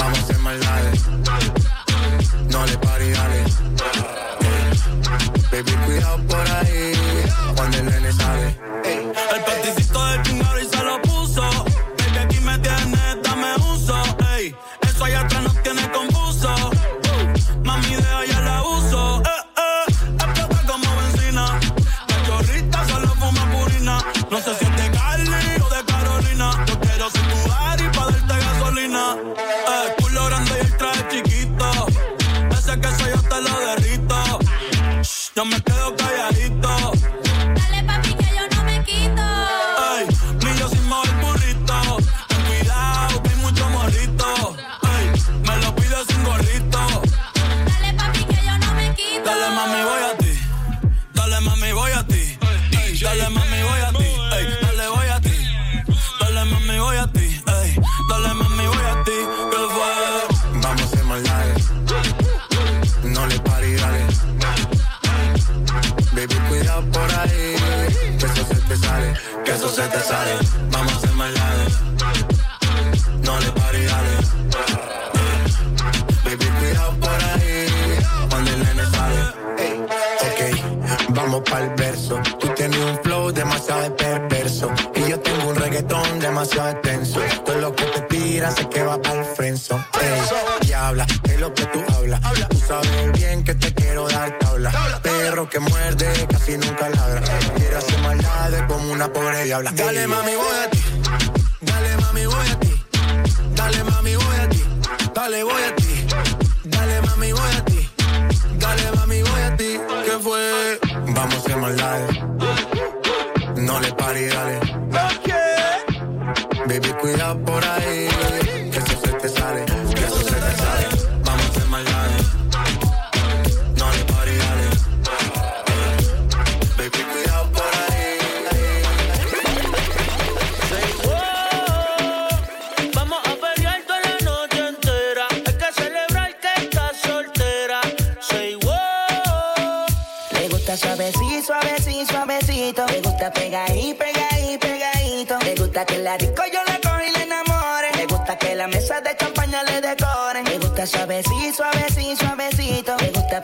Vamos a hacer maldades. No le pare y dale. Baby, cuidado por ahí. Cuando el nene sale. Shh, yo me quedo se te sale. Vamos a hacer maldades. No le pare y dale. Baby, cuidado por ahí. Cuando el nene sale. Ok, vamos para el verso. Tú tienes un flow demasiado perverso. Y yo tengo un reggaetón demasiado extenso. Todo lo que te tira sé que va para el frenzo. Y habla, es lo que tú hablas. Tú sabes bien que te quiero dar tabla. Perro que muerde, casi nunca ladra. Una pobre diabla. Dale mami, voy a ti. Dale mami, voy a ti. Dale mami, voy a ti. Dale, voy a ti. Dale mami, voy a ti. Dale mami, voy a ti. ¿Qué fue? Vamos a hacer maldades. No le pare y dale. Baby, cuidado por ahí.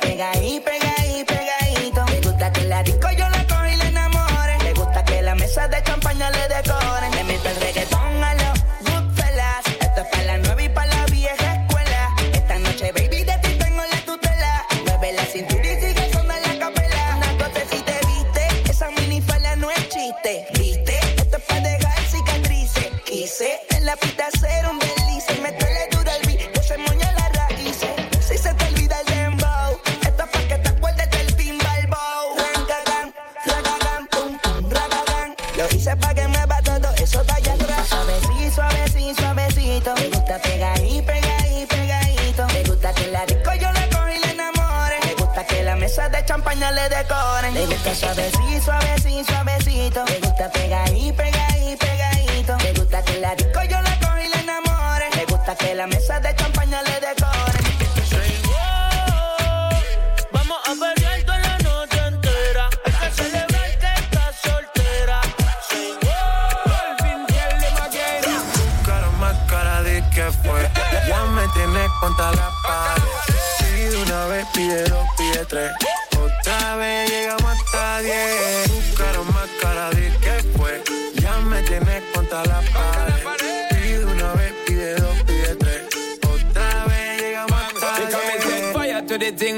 Suavecito. Le gusta pegadito, pegadito, pegadito. Le gusta que la disco yo la coja y le enamore. Le gusta que la mesa de champaña le decoren. Le meto el hice para que mueva todo eso de allá atrás. Suavecito, suavecito, suavecito. Me gusta pegadito, pegadito, pegadito. Me gusta que la disco yo la coja y le enamore. Me gusta que la mesa de champaña le decoren. Me gusta suavecito, suavecito, suavecito. Me gusta pegadito, pegadito, pegadito. Me gusta que la disco yo la coja y le enamore. Me gusta que la mesa de champaña le decoren. Contra la pared. Pide una vez, pide dos, pide tres.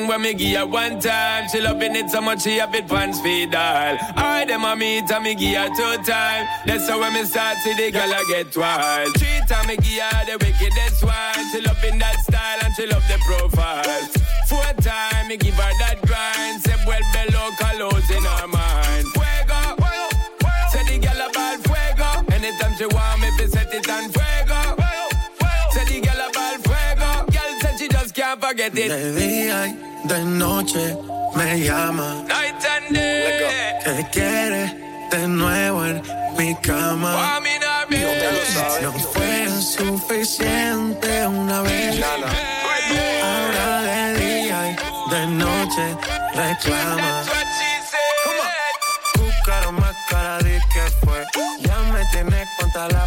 When me give her one time. She loving it so much she have it pants feed all. I them a meet and me give her two time. That's how when me start see the girl I get wild. Three time me give her the wickedest one. She loving that style and she love the profile. Four time me give her that grind. Say vuelve loca los in her mind. Fuego, say the girl about fuego. Anytime she want me, fi set it on fuego. Say the girl about fuego. Girl said she just can't forget it. De día y de noche me llama. Night and day. Que quiere de nuevo en mi cama. No fue suficiente una vez. Ahora de día y de noche reclama. Tu cara más cara de que fue. Ya me tienes contra la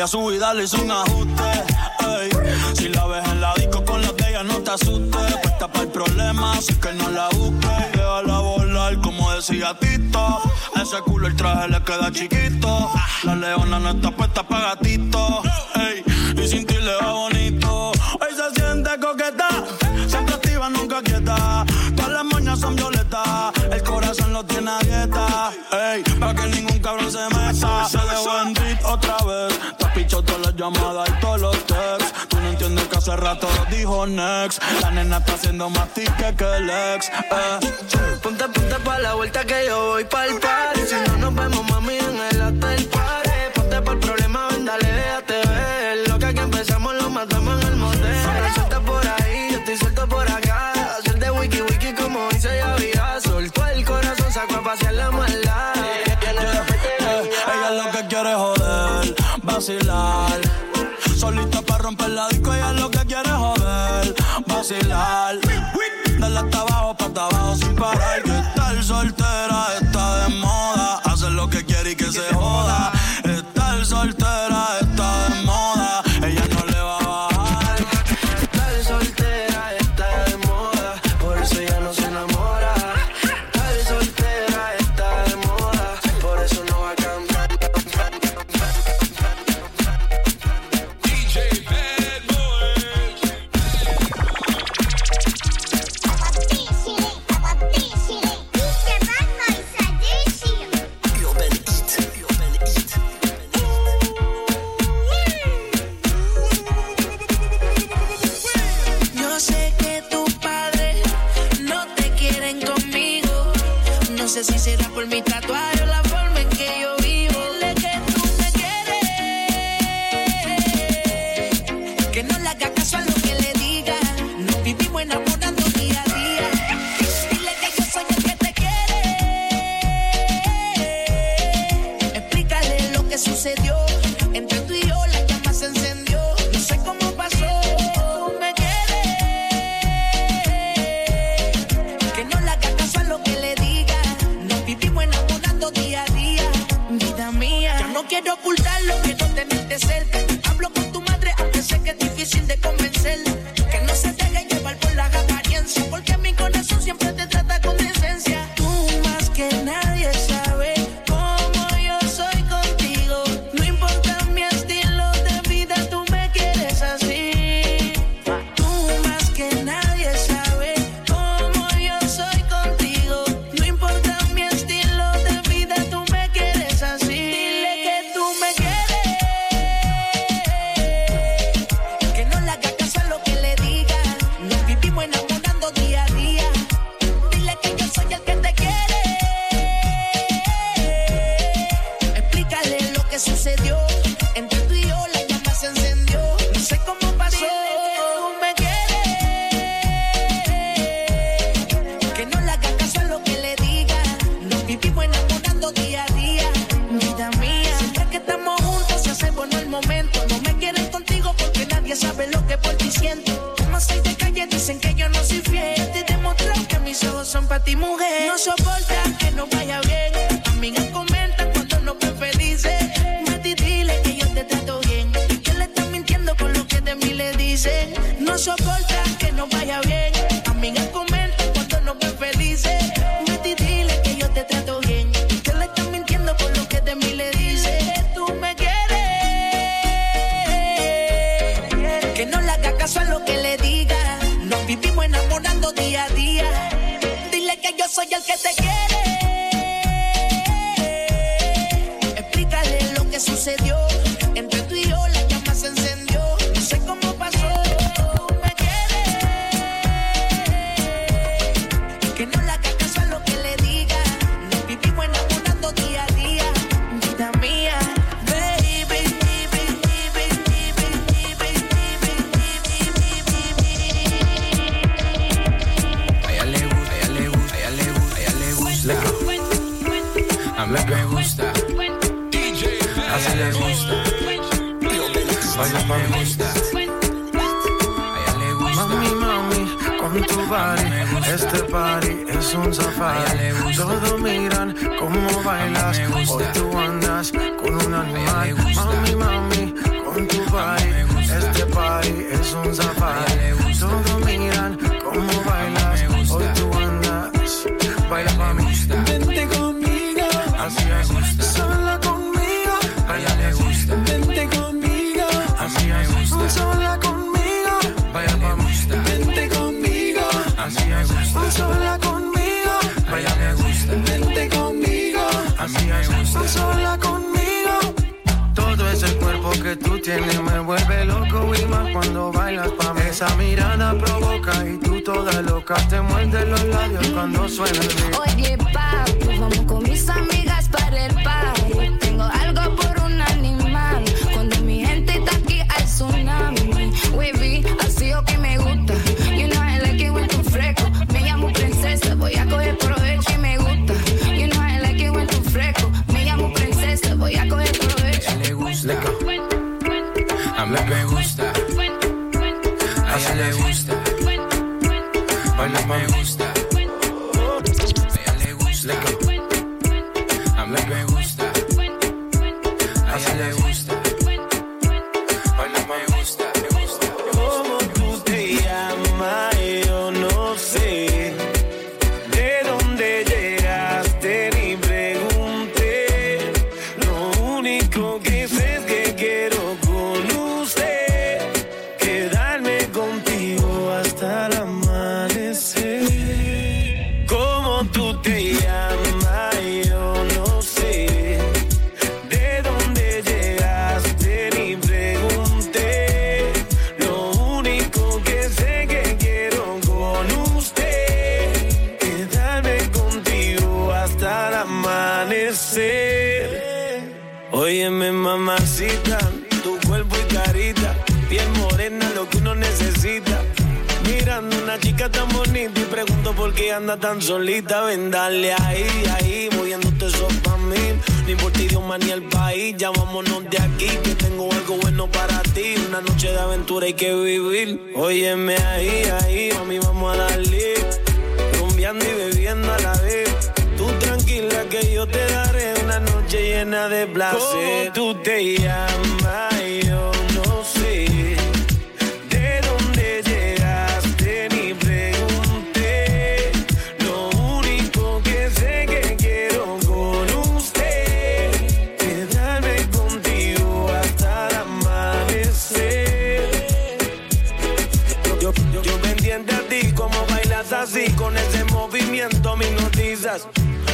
y a su vida le hice un ajuste. Ey. Si la ves en la disco con la de ella, no te asustes. Puesta para el problema, así que no la busque busques. Déjala volar, como decía Tito. Ese culo el traje le queda chiquito. La leona no está puesta para gatito. Ey. Y sin ti le va bonito. Hoy se siente coqueta, siempre activa, nunca quieta. Todas las moñas son violetas, el corazón lo tiene a dieta. Ey, para que ningún cabrón se meta. Se dejó en otra vez hecho todas las llamadas y todos los texts. Tú no entiendes que hace rato lo dijo next. La nena está haciendo más tique que el ex. Eh. Ponte, ponte pa' la vuelta que yo voy pa'l par. Y si no nos vemos, mami, en el hotel. vacilar. Solita para romper la disco, ella es lo que quiere joder, vacilar. Dale hasta abajo, para abajo sin parar. Que estar soltera está de moda. Hacer lo que quiere y que se joda. Estar soltera siento. Como soy de calle, dicen que yo no soy fiel. Te demostré que mis ojos son para ti, mujer. No soporta. soy el que te quiere. la que gusta. DJ así le gusta. Baila pa' me gusta. Mami, mami, con tu party, este party es un safari. Todos miran cómo bailas, hoy tú andas con un animal. Mami, mami, con tu party, este party es un safari. Todos miran cómo bailas, hoy tú andas, baila pa' mí. Así me gusta. Sola conmigo. A ella le gusta. Vente conmigo. Así me gusta. Sola conmigo. Vaya me gusta. Vente conmigo. Así me gusta. Sola conmigo. Vaya me gusta. Vente conmigo. Así me gusta. Sola conmigo. Todo ese cuerpo que tú tienes me vuelve loco y más cuando bailas pa' mí. Esa mirada provoca y tú toda loca te muerde los labios cuando suena el ritmo. tan solita, ven dale ahí, ahí, moviéndote eso para mí. Ni por ti, Dios, ni el país, ya de aquí, que tengo algo bueno para ti. Una noche de aventura hay que vivir. Óyeme ahí, ahí, a mí vamos a darle. Rumbiando y bebiendo a la vez. Tú tranquila que yo te daré una noche llena de placer. ¿Cómo tú te llamas?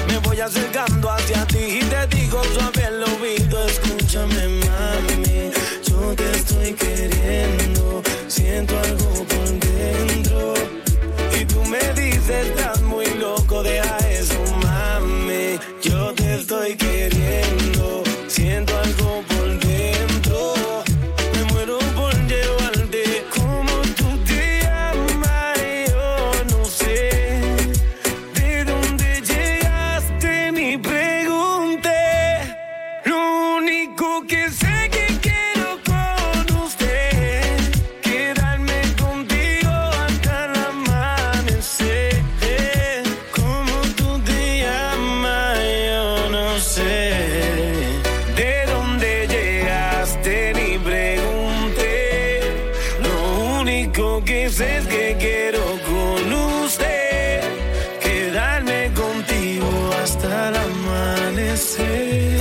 Me voy acercando hacia ti. único que sé que quiero con usted quedarme contigo hasta el amanecer.